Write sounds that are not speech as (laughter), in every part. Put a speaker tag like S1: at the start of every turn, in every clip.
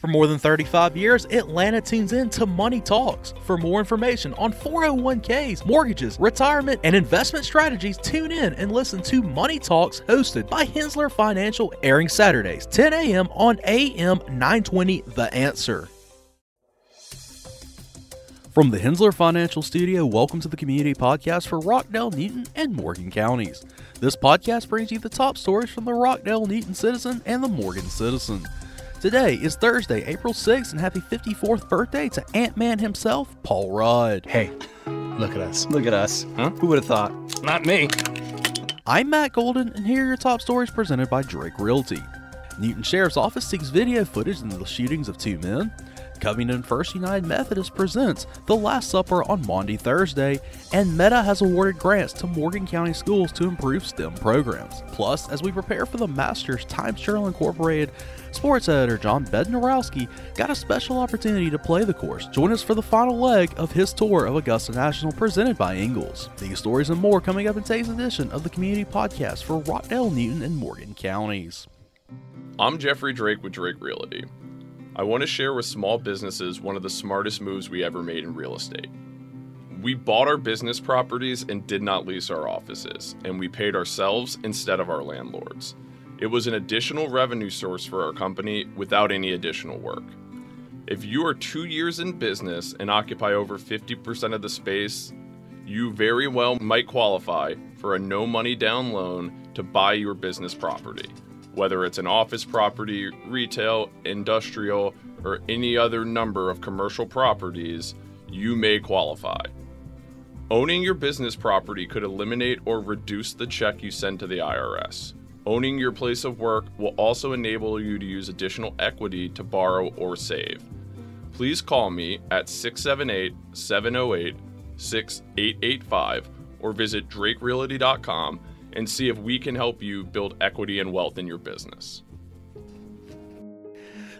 S1: For more than 35 years, Atlanta tunes in to Money Talks. For more information on 401ks, mortgages, retirement, and investment strategies, tune in and listen to Money Talks hosted by Henssler Financial, airing Saturdays, 10 a.m. on AM 920 The Answer. From the Henssler Financial Studio, welcome to the community podcast for Rockdale, Newton, and Morgan counties. This podcast brings you the top stories from the Rockdale Newton Citizen and the Morgan Citizen. Today is Thursday, April 6th, and happy 54th birthday to Ant Man himself, Paul Rudd.
S2: Hey, look at us.
S3: Look at us.
S2: Huh?
S3: Who would have thought?
S2: Not me.
S1: I'm Matt Golden, and here are your top stories presented by Drake Realty. Newton Sheriff's Office seeks video footage in the shootings of two men. Covington First United Methodist presents The Last Supper on Maundy Thursday, and Meta has awarded grants to Morgan County schools to improve STEM programs. Plus, as we prepare for the Masters, Times Journal Incorporated sports editor John Bednarowski got a special opportunity to play the course. Join us for the final leg of his tour of Augusta National presented by Ingles. These stories and more coming up in today's edition of the Community Podcast for Rockdale, Newton, and Morgan counties.
S4: I'm Jeffrey Drake with Drake Realty. I want to share with small businesses one of the smartest moves we ever made in real estate. We bought our business properties and did not lease our offices, and we paid ourselves instead of our landlords. It was an additional revenue source for our company without any additional work. If you are two years in business and occupy over 50% of the space, you very well might qualify for a no money down loan to buy your business property. Whether it's an office property, retail, industrial, or any other number of commercial properties, you may qualify. Owning your business property could eliminate or reduce the check you send to the IRS. Owning your place of work will also enable you to use additional equity to borrow or save. Please call me at 678 708 6885 or visit drakerealty.com and see if we can help you build equity and wealth in your business.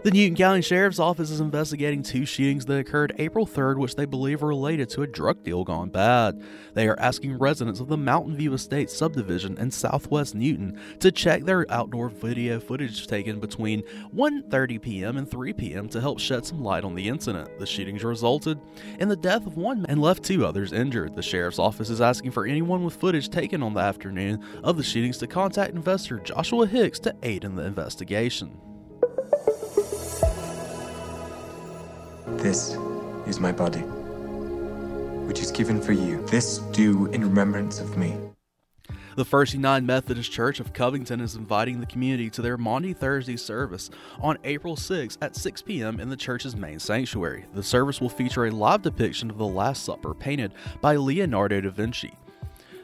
S1: The Newton County Sheriff's Office is investigating two shootings that occurred April 3rd, which they believe are related to a drug deal gone bad. They are asking residents of the Mountain View Estate subdivision in southwest Newton to check their outdoor video footage taken between 1:30 p.m. and 3 p.m. to help shed some light on the incident. The shootings resulted in the death of one man and left two others injured. The Sheriff's Office is asking for anyone with footage taken on the afternoon of the shootings to contact investor Joshua Hicks to aid in the investigation.
S5: This is my body, which is given for you. This do in remembrance of me.
S1: The First United Methodist Church of Covington is inviting the community to their Maundy Thursday service on April 6 at 6 p.m. in the church's main sanctuary. The service will feature a live depiction of the Last Supper painted by Leonardo da Vinci.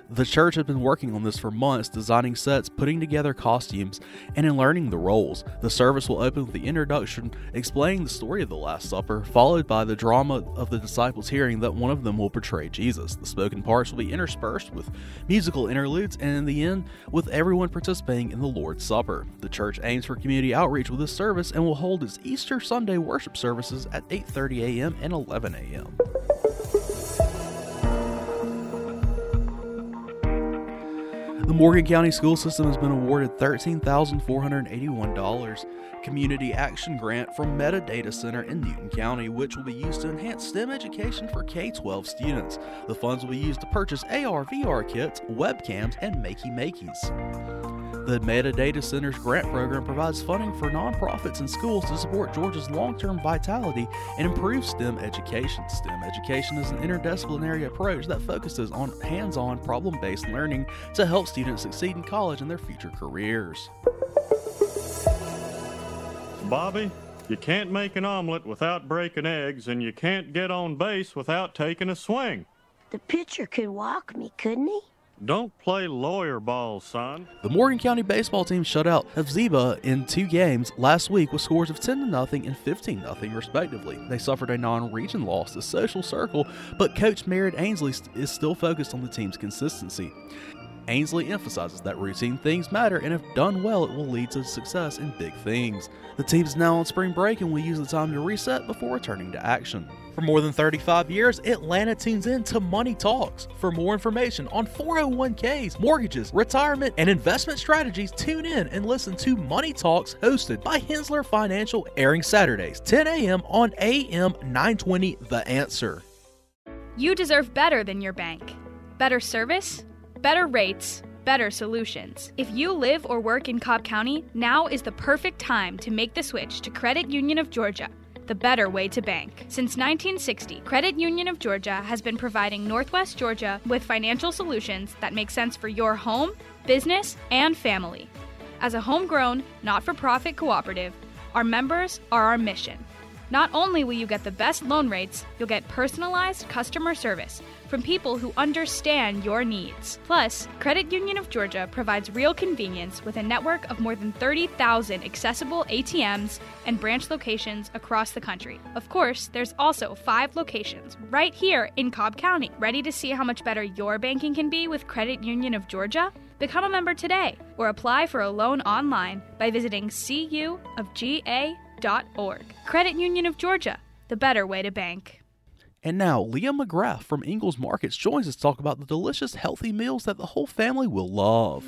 S1: The church has been working on this for months, designing sets, putting together costumes, and in learning the roles. The service will open with the introduction explaining the story of the Last Supper, followed by the drama of the disciples hearing that one of them will betray Jesus. The spoken parts will be interspersed with musical interludes, and in the end, with everyone participating in the Lord's Supper. The church aims for community outreach with this service and will hold its Easter Sunday worship services at 8:30 a.m. and 11 a.m. The Morgan County School System has been awarded $13,481 Community Action Grant from Meta Data Center in Newton County, which will be used to enhance STEM education for K 12 students. The funds will be used to purchase AR VR kits, webcams, and Makey Makeys. The Meta Data Center's grant program provides funding for nonprofits and schools to support Georgia's long term vitality and improve STEM education. STEM education is an interdisciplinary approach that focuses on hands on, problem based learning to help students succeed in college and their future careers.
S6: Bobby, you can't make an omelet without breaking eggs, and you can't get on base without taking a swing.
S7: The pitcher could walk me, couldn't he?
S6: Don't play lawyer ball, son.
S1: The Morgan County baseball team shut out Hephzibah in two games last week with scores of 10 0 and 15 0 respectively. They suffered a non-region loss to Social Circle, but coach Merritt Ainsley is still focused on the team's consistency. Ainsley emphasizes that routine things matter and if done well, it will lead to success in big things. The team is now on spring break and will use the time to reset before returning to action. For more than 35 years, Atlanta tunes in to Money Talks. For more information on 401ks, mortgages, retirement, and investment strategies, tune in and listen to Money Talks hosted by Henssler Financial, airing Saturdays, 10 a.m. on AM 920 The Answer.
S3: You deserve better than your bank. Better service, better rates, better solutions. If you live or work in Cobb County, now is the perfect time to make the switch to Credit Union of Georgia the better way to bank. Since 1960, Credit Union of Georgia has been providing Northwest Georgia with financial solutions that make sense for your home, business, and family. As a homegrown, not for profit cooperative, our members are our mission. Not only will you get the best loan rates, you'll get personalized customer service from people who understand your needs. Plus, Credit Union of Georgia provides real convenience with a network of more than 30,000 accessible ATMs and branch locations across the country. Of course, there's also five locations right here in Cobb County. Ready to see how much better your banking can be with Credit Union of Georgia? Become a member today or apply for a loan online by visiting cuofga.org. Credit Union of Georgia, the better way to bank.
S1: And now, Leah McGrath from Ingles Markets joins us to talk about the delicious, healthy meals that the whole family will love.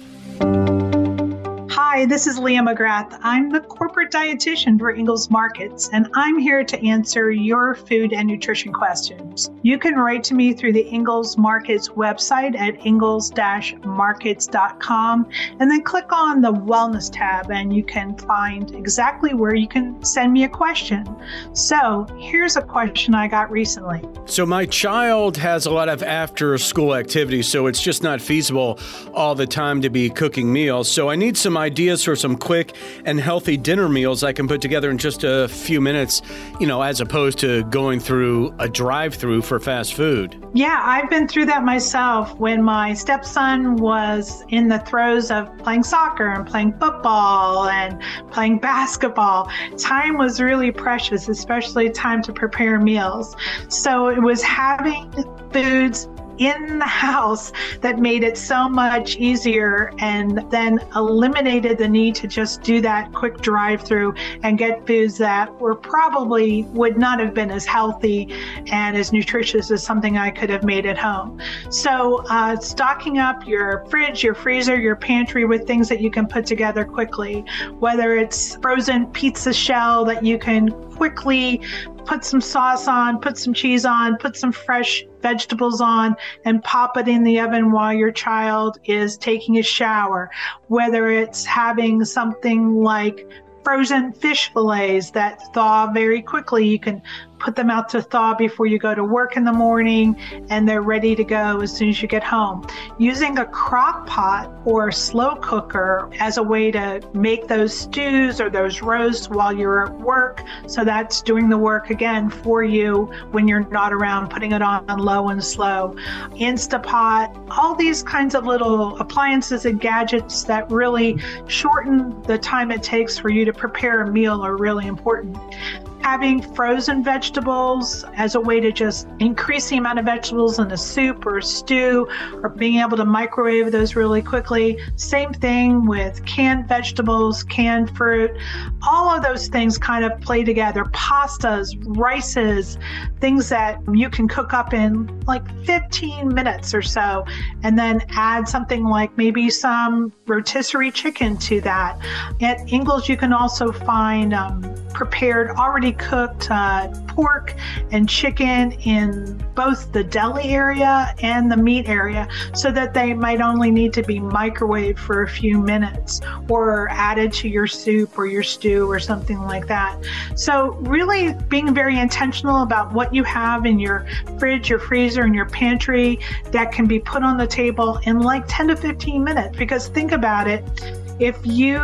S8: Hi, this is Leah McGrath. I'm the corporate dietitian for Ingles Markets, and I'm here to answer your food and nutrition questions. You can write to me through the Ingles Markets website at ingles-markets.com, and then click on the Wellness tab, and you can find exactly where you can send me a question. So, here's a question I got recently.
S2: So, my child has a lot of after school activities, so it's just not feasible all the time to be cooking meals. So, I need some ideas for some quick and healthy dinner meals I can put together in just a few minutes, you know, as opposed to going through a drive through for fast food.
S8: Yeah, I've been through that myself when my stepson was in the throes of playing soccer and playing football and playing (laughs) basketball. Time was really precious, especially time to prepare meals. So it was having foods in the house that made it so much easier and then eliminated the need to just do that quick drive through and get foods that were probably would not have been as healthy and as nutritious as something I could have made at home. So, uh, stocking up your fridge, your freezer, your pantry with things that you can put together quickly, whether it's frozen pizza shell that you can quickly put some sauce on, put some cheese on, put some fresh vegetables on, and pop it in the oven while your child is taking a shower. Whether it's having something like frozen fish fillets that thaw very quickly, you can put them out to thaw before you go to work in the morning and they're ready to go as soon as you get home. Using a crock pot or slow cooker as a way to make those stews or those roasts while you're at work. So that's doing the work again for you when you're not around, putting it on low and slow. Instapot, all these kinds of little appliances and gadgets that really shorten the time it takes for you to prepare a meal are really important having frozen vegetables as a way to just increase the amount of vegetables in a soup or a stew or being able to microwave those really quickly. Same thing with canned vegetables, canned fruit. All of those things kind of play together. Pastas, rices, things that you can cook up in like 15 minutes or so, and then add something like maybe some rotisserie chicken to that. At Ingles, you can also find um, prepared, already cooked uh, pork and chicken in both the deli area and the meat area so that they might only need to be microwaved for a few minutes or added to your soup or your stew or something like that. So, really being very intentional about what you have in your fridge, your freezer, and your pantry that can be put on the table in like 10 to 15 minutes. Because think about it if you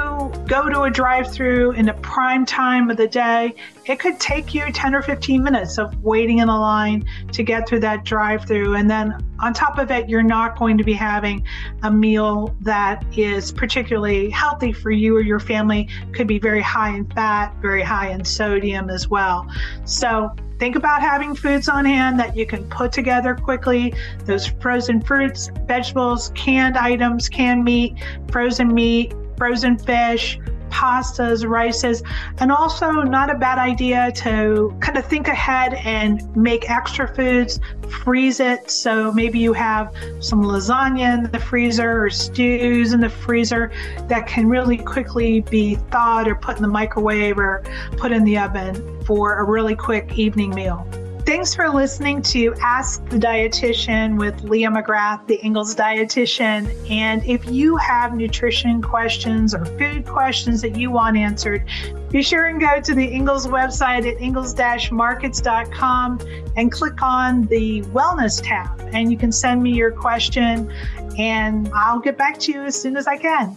S8: go to a drive through in a prime time of the day, it could take you 10 or 15 minutes of waiting in a line to get through that drive through. And then on top of it, you're not going to be having a meal that is particularly healthy for you or your family. Could be very high in fat, very high in sodium as well. So think about having foods on hand that you can put together quickly. Those frozen fruits, vegetables, canned items, canned meat, frozen meat, frozen fish, pastas, rices, and also not a bad idea to kind of think ahead and make extra foods, freeze it. So maybe you have some lasagna in the freezer or stews in the freezer that can really quickly be thawed or put in the microwave or put in the oven for a really quick evening meal. Thanks for listening to Ask the Dietitian with Leah McGrath, the Ingles dietitian. And if you have nutrition questions or food questions that you want answered, be sure and go to the Ingles website at ingles-markets.com and click on the Wellness tab. And you can send me your question, and I'll get back to you as soon as I can.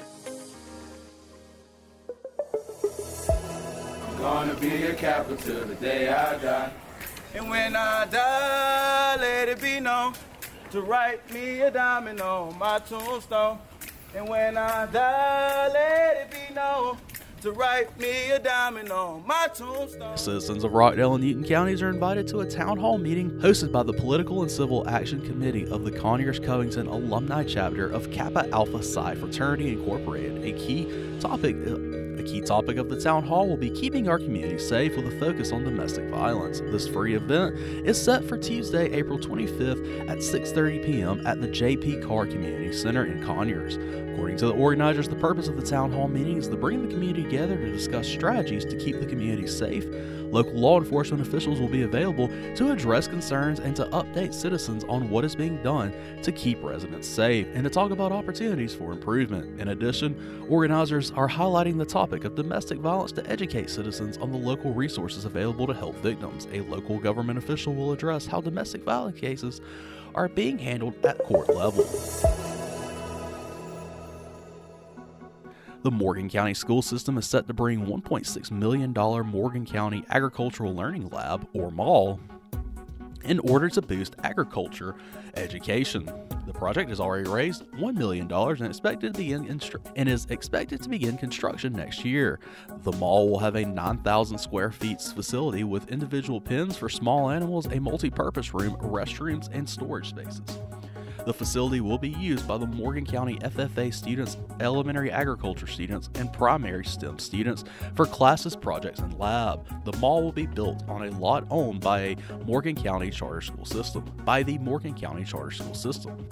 S9: I'm gonna be a the day I die. And when I die, let it be known to write me a diamond on my tombstone. And when I die, let it be known to write me a diamond on my tombstone.
S1: Citizens of Rockdale and Newton counties are invited to a town hall meeting hosted by the Political and Civil Action Committee of the Conyers Covington Alumni Chapter of Kappa Alpha Psi Fraternity Incorporated. A key topic a key topic of the town hall will be keeping our community safe with a focus on domestic violence. This free event is set for Tuesday, April 25th at 6:30 p.m. at the JP Carr Community Center in Conyers. According to the organizers, the purpose of the town hall meeting is to bring the community together to discuss strategies to keep the community safe. Local law enforcement officials will be available to address concerns and to update citizens on what is being done to keep residents safe and to talk about opportunities for improvement. In addition, organizers are highlighting the topic of domestic violence to educate citizens on the local resources available to help victims. A local government official will address how domestic violence cases are being handled at court level. The Morgan County school system is set to bring $1.6 million Morgan County Agricultural Learning Lab, or MALL, in order to boost agriculture education. The project has already raised $1 million and, expected to begin instru- and is expected to begin construction next year. The mall will have a 9,000 square feet facility with individual pens for small animals, a multi purpose room, restrooms, and storage spaces. The facility will be used by the Morgan County FFA students, elementary agriculture students, and primary STEM students for classes, projects, and lab. The mall will be built on a lot owned by a Morgan County charter school system, by the Morgan County charter school system.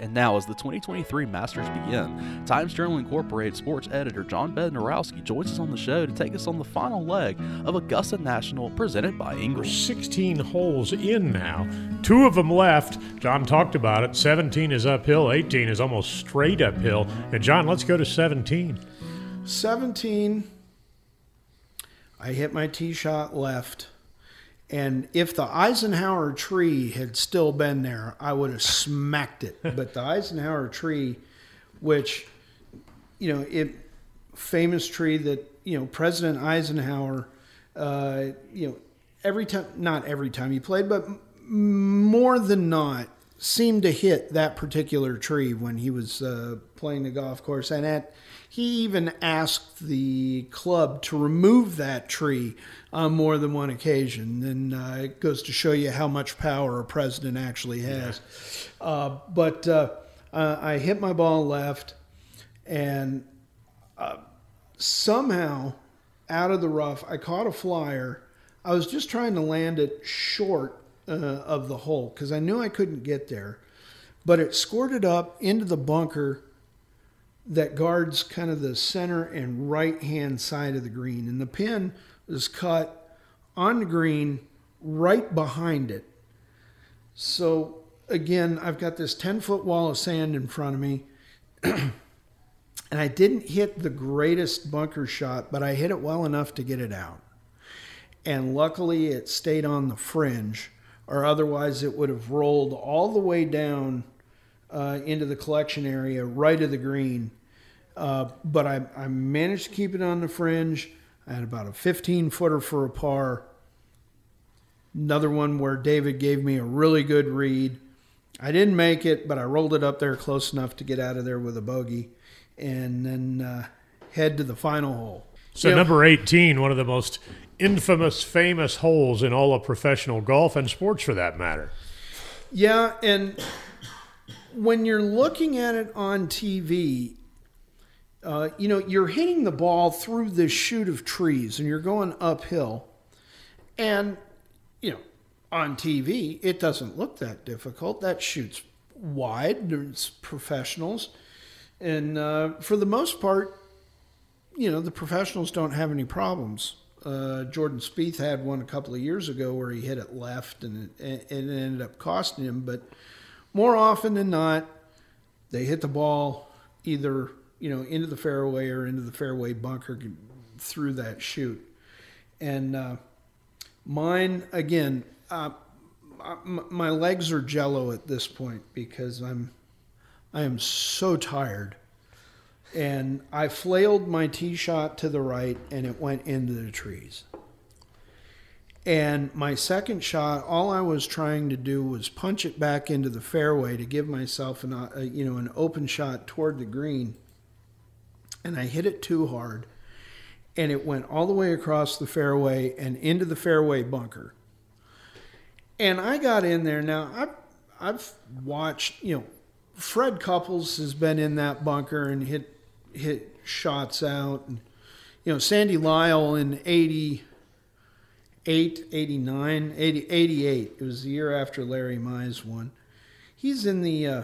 S1: And now, as the 2023 Masters begin, Times Journal Incorporated sports editor John Bednarowski joins us on the show to take us on the final leg of Augusta National presented by Ingles.
S10: 16 holes in now. Two of them left. John talked about it. 17 is uphill, 18 is almost straight uphill. And John, let's go to 17.
S11: 17, I hit my tee shot left. And if the Eisenhower tree had still been there, I would have smacked it. (laughs) But the Eisenhower tree, which, you know, it famous tree that you know President Eisenhower, uh, you know, every time not every time he played, but more than not, seemed to hit that particular tree when he was uh, playing the golf course, and at he even asked the club to remove that tree on more than one occasion. And uh, it goes to show you how much power a president actually has. Yeah. Uh, but uh, I hit my ball left, and uh, somehow out of the rough, I caught a flyer. I was just trying to land it short uh, of the hole because I knew I couldn't get there. But it squirted up into the bunker that guards kind of the center and right hand side of the green. And the pin was cut on the green right behind it. So again, I've got this 10 foot wall of sand in front of me. (clears throat) and I didn't hit the greatest bunker shot, but I hit it well enough to get it out. And luckily, it stayed on the fringe, or otherwise, it would have rolled all the way down uh, into the collection area right of the green Uh, but I, I managed to keep it on the fringe. I had about a 15 footer for a par. Another one where David gave me a really good read. I didn't make it, but I rolled it up there close enough to get out of there with a bogey and then uh, head to the final hole.
S10: So, number 18, one of the most infamous, famous holes in all of professional golf and sports for that matter.
S11: Yeah, and when you're looking at it on TV, uh, you know, you're hitting the ball through this chute of trees and you're going uphill. And, you know, on TV, it doesn't look that difficult. That shoots wide, there's professionals. And uh, for the most part, you know, the professionals don't have any problems. Uh, Jordan Spieth had one a couple of years ago where he hit it left and it, and it ended up costing him. But more often than not, they hit the ball either you know into the fairway or into the fairway bunker through that chute. And uh, mine again, uh, my legs are jello at this point because I'm I am so tired and I flailed my tee shot to the right and it went into the trees. And my second shot, all I was trying to do was punch it back into the fairway to give myself an, uh, you know, an open shot toward the green. And I hit it too hard, and it went all the way across the fairway and into the fairway bunker. And I got in there. Now I've I've watched, you know, Fred Couples has been in that bunker and hit hit shots out. You know, Sandy Lyle in 88, 89, 80, 88. It was the year after Larry Mize won. He's in the uh,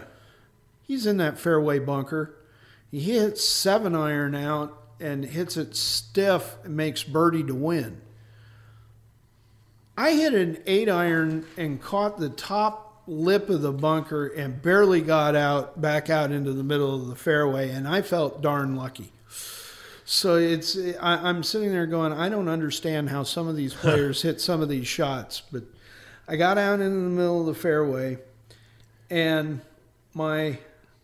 S11: he's in that fairway bunker. He hits seven iron out and hits it stiff and makes birdie to win. I hit an eight iron and caught the top lip of the bunker and barely got out back out into the middle of the fairway, and I felt darn lucky. So it's I, I'm sitting there going, I don't understand how some of these (laughs) players hit some of these shots, but I got out into the middle of the fairway, and my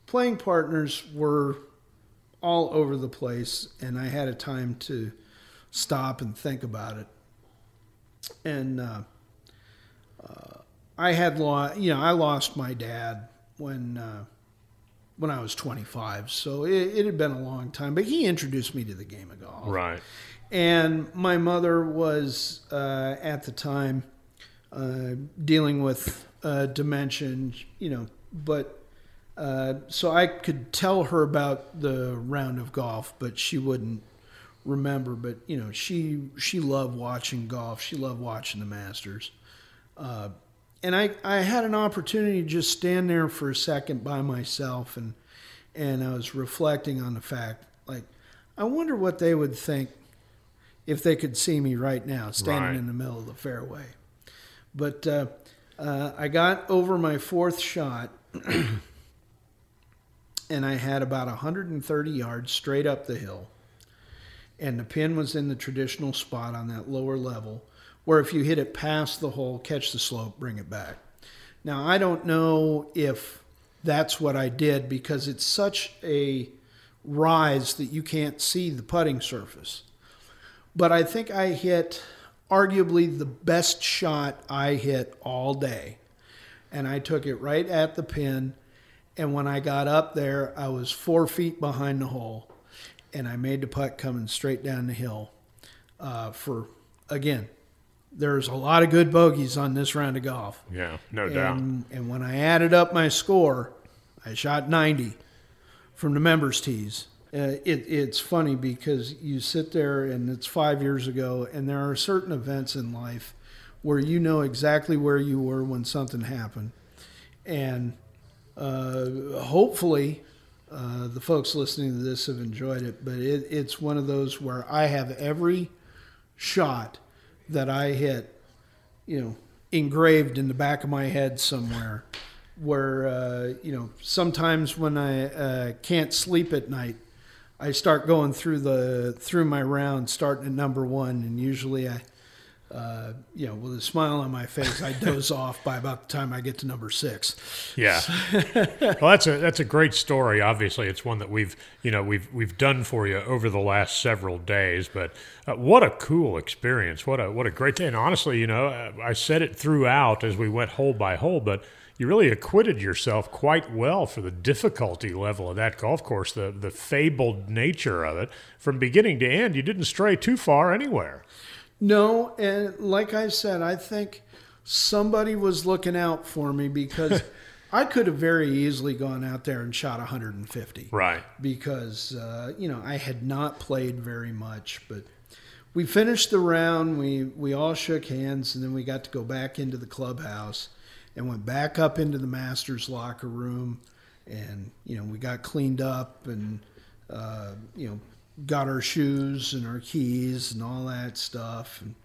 S11: playing partners were all over the place, and I had a time to stop and think about it. And uh, uh, I had lost, you know, I lost my dad when uh, when I was 25, so it, it had been a long time. But he introduced me to the game of golf,
S10: Right.
S11: and my mother was uh, at the time uh, dealing with uh, dementia, you know, but uh, so I could tell her about the round of golf, but she wouldn't remember. But you know, she she loved watching golf. She loved watching the Masters. And I, I had an opportunity to just stand there for a second by myself and and I was reflecting on the fact like I wonder what they would think if they could see me right now standing
S10: Right.
S11: in the middle of the fairway. But uh, uh, I got over my fourth shot (clears throat) and I had about 130 yards straight up the hill. And the pin was in the traditional spot on that lower level where if you hit it past the hole, catch the slope, bring it back. Now, I don't know if that's what I did because it's such a rise that you can't see the putting surface. But I think I hit arguably the best shot I hit all day. And I took it right at the pin. And when I got up there, I was four feet behind the hole. And I made the putt coming straight down the hill uh, for, again, there's a lot of good bogeys on this round of golf.
S10: Yeah, no doubt.
S11: And, and when I added up my score, I shot 90 from the members' tees. Uh, it, it's funny because you sit there and it's five years ago, and there are certain events in life where you know exactly where you were when something happened. And uh, hopefully, uh, the folks listening to this have enjoyed it, but it, it's one of those where I have every shot that I hit, you know, engraved in the back of my head somewhere. Where uh, you know, sometimes when I uh, can't sleep at night, I start going through the through my round, starting at number one, and usually I uh, you know, with a smile on my face, I doze (laughs) off by about the time I get to number six.
S10: Yeah. well, that's a that's a great story. Obviously, it's one that we've you know we've we've done for you over the last several days. But uh, what a cool experience! What a what a great day! And honestly, you know, uh, I said it throughout as we went hole by hole, but you really acquitted yourself quite well for the difficulty level of that golf course, the the fabled nature of it. From beginning to end, you didn't stray too far anywhere.
S11: No, and like I said, I think somebody was looking out for me because (laughs) I could have very easily gone out there and shot 150.
S10: Right.
S11: Because, uh, you know, I had not played very much, but we finished the round. We, we all shook hands, and then we got to go back into the clubhouse and went back up into the master's locker room. And, you know, we got cleaned up and, uh, you know, got our shoes and our keys and all that stuff and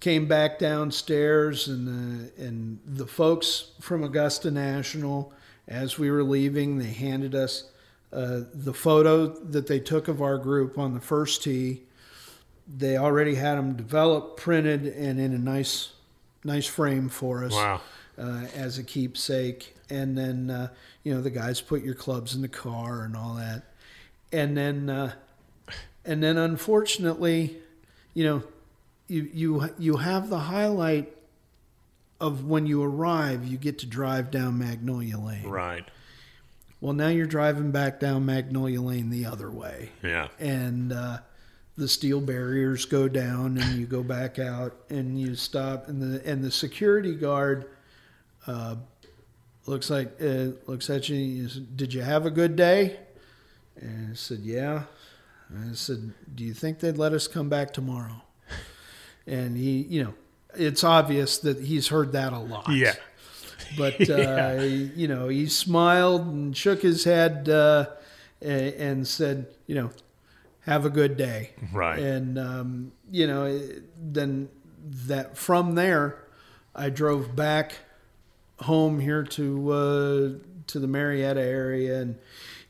S11: came back downstairs and the, and the folks from Augusta National as we were leaving they handed us uh, the photo that they took of our group on the first tee. They already had them developed printed and in a nice nice frame for us
S10: wow.
S11: uh, as a keepsake. And then uh, you know the guys put your clubs in the car and all that. And then uh, and then unfortunately, you know, you you you have the highlight of when you arrive, you get to drive down Magnolia Lane.
S10: Right.
S11: Well, now you're driving back down Magnolia Lane the other way.
S10: Yeah.
S11: And uh, the steel barriers go down, and you go back out, and you stop, and the and the security guard uh, looks like uh, looks at you. Did you have a good day? And I said, Yeah. I said, Do you think they'd let us come back tomorrow? And he, you know, it's obvious that he's heard that a lot.
S10: Yeah.
S11: But, (laughs) uh,
S10: Yeah.
S11: you know, he smiled and shook his head uh, and said, you know, have a good day.
S10: Right.
S11: And, um, you know, then that from there, I drove back home here to uh, to the Marietta area, and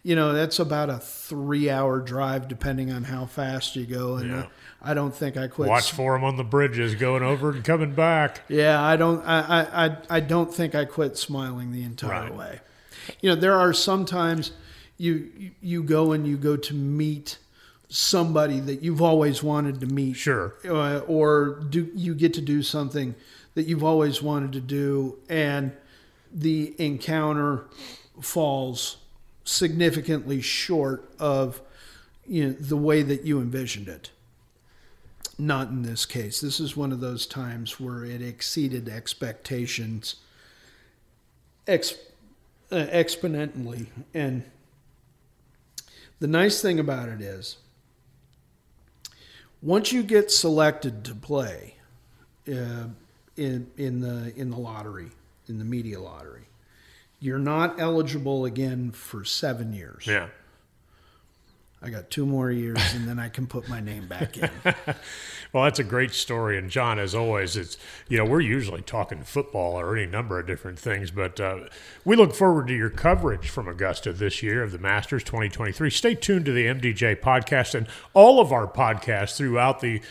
S11: you know that's about a three hour drive, depending on how fast you go. And
S10: Yeah.
S11: I don't think I quit.
S10: Watch for them on the bridges going over and coming back.
S11: Yeah, I don't. I, I, I, I don't think I quit smiling the entire
S10: Right.
S11: way. You know, there are sometimes you you go and you go to meet somebody that you've always wanted to meet.
S10: Sure.
S11: Uh, or do you get to do something that you've always wanted to do, and the encounter falls significantly short of you know the way that you envisioned it. Not in this case. This is one of those times where it exceeded expectations ex, uh, exponentially. And the nice thing about it is, once you get selected to play uh, in in the in the lottery, in the media lottery, you're not eligible again for seven years.
S10: Yeah.
S11: I got two more years, and then I can put my name back in. (laughs)
S10: Well, that's a great story, and John, as always, it's you know we're usually talking football or any number of different things, but uh, we look forward to your coverage from Augusta this year of the Masters 2023. Stay tuned to the MDJ podcast and all of our podcasts throughout the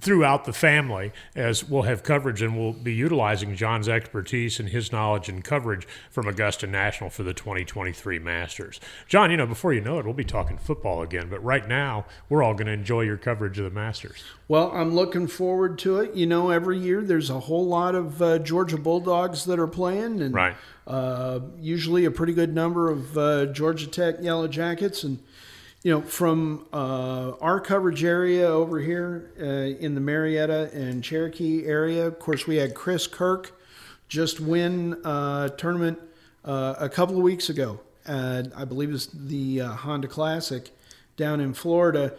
S10: throughout the family as we'll have coverage and we'll be utilizing John's expertise and his knowledge and coverage from Augusta National for the 2023 Masters. John, you know, before you know it, we'll be talking football again, but right now we're all going to enjoy your coverage of the Masters.
S11: Well, I'm looking forward to it. You know, every year there's a whole lot of uh, Georgia Bulldogs that are playing, and
S10: Right.
S11: uh, usually a pretty good number of uh, Georgia Tech Yellow Jackets. And you know, from uh, our coverage area over here uh, in the Marietta and Cherokee area, of course, we had Chris Kirk just win a tournament uh, a couple of weeks ago. Uh, I believe it's the uh, Honda Classic down in Florida.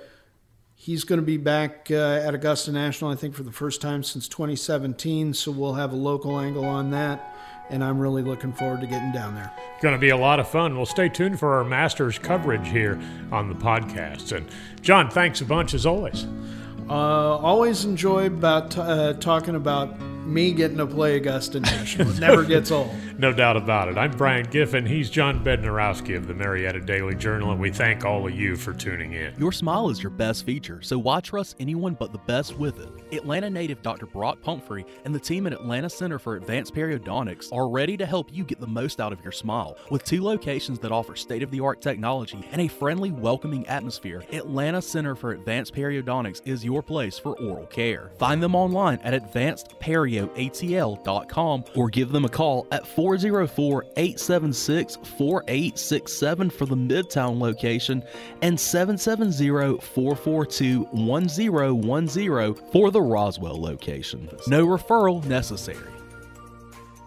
S11: He's going to be back uh, at Augusta National, I think, for the first time since 2017. So we'll have a local angle on that. And I'm really looking forward to getting down there.
S10: It's Going to be a lot of fun. Well, stay tuned for our Masters coverage here on the podcast. And John, thanks a bunch as always.
S11: Uh, always enjoy about uh, talking about me getting to play Augusta National. It (laughs) never gets old.
S10: No doubt about it. I'm Brian Giffen. He's John Bednarowski of the Marietta Daily Journal, and we thank all of you for tuning in.
S1: Your smile is your best feature, so why trust anyone but the best with it? Atlanta native Dr. Brock Pumphrey and the team at Atlanta Center for Advanced Periodontics are ready to help you get the most out of your smile. With two locations that offer state of the art technology and a friendly, welcoming atmosphere, Atlanta Center for Advanced Periodontics is your place for oral care. Find them online at advancedperioatl.com or give them a call at 404 876 4867 for the Midtown location and 770 442 1010 for the Roswell location. No referral necessary.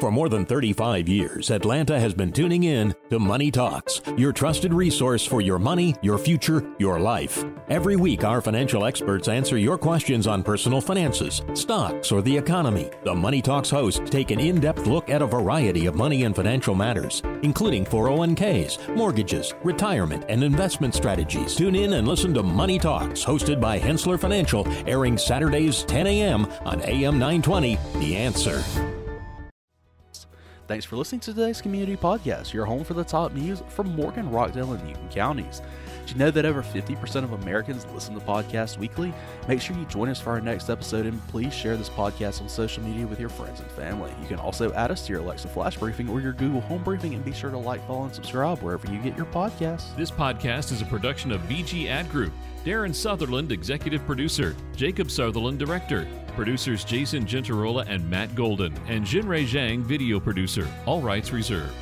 S12: For more than 35 years, Atlanta has been tuning in to Money Talks, your trusted resource for your money, your future, your life. Every week, our financial experts answer your questions on personal finances, stocks, or the economy. The Money Talks hosts take an in depth look at a variety of money and financial matters, including 401ks, mortgages, retirement, and investment strategies. Tune in and listen to Money Talks, hosted by Henssler Financial, airing Saturdays 10 a.m. on AM 920. The Answer.
S1: Thanks for listening to today's community podcast, your home for the top news from Morgan, Rockdale, and Newton counties. Did you know that over 50% of Americans listen to podcasts weekly? Make sure you join us for our next episode and please share this podcast on social media with your friends and family. You can also add us to your Alexa Flash Briefing or your Google Home Briefing and be sure to like, follow, and subscribe wherever you get your podcasts.
S13: This podcast is a production of BG Ad Group. Darren Sutherland, executive producer. Jacob Sutherland, director. Producers Jason Gentarola and Matt Golden. And Jinrei Zhang, video producer. All rights reserved.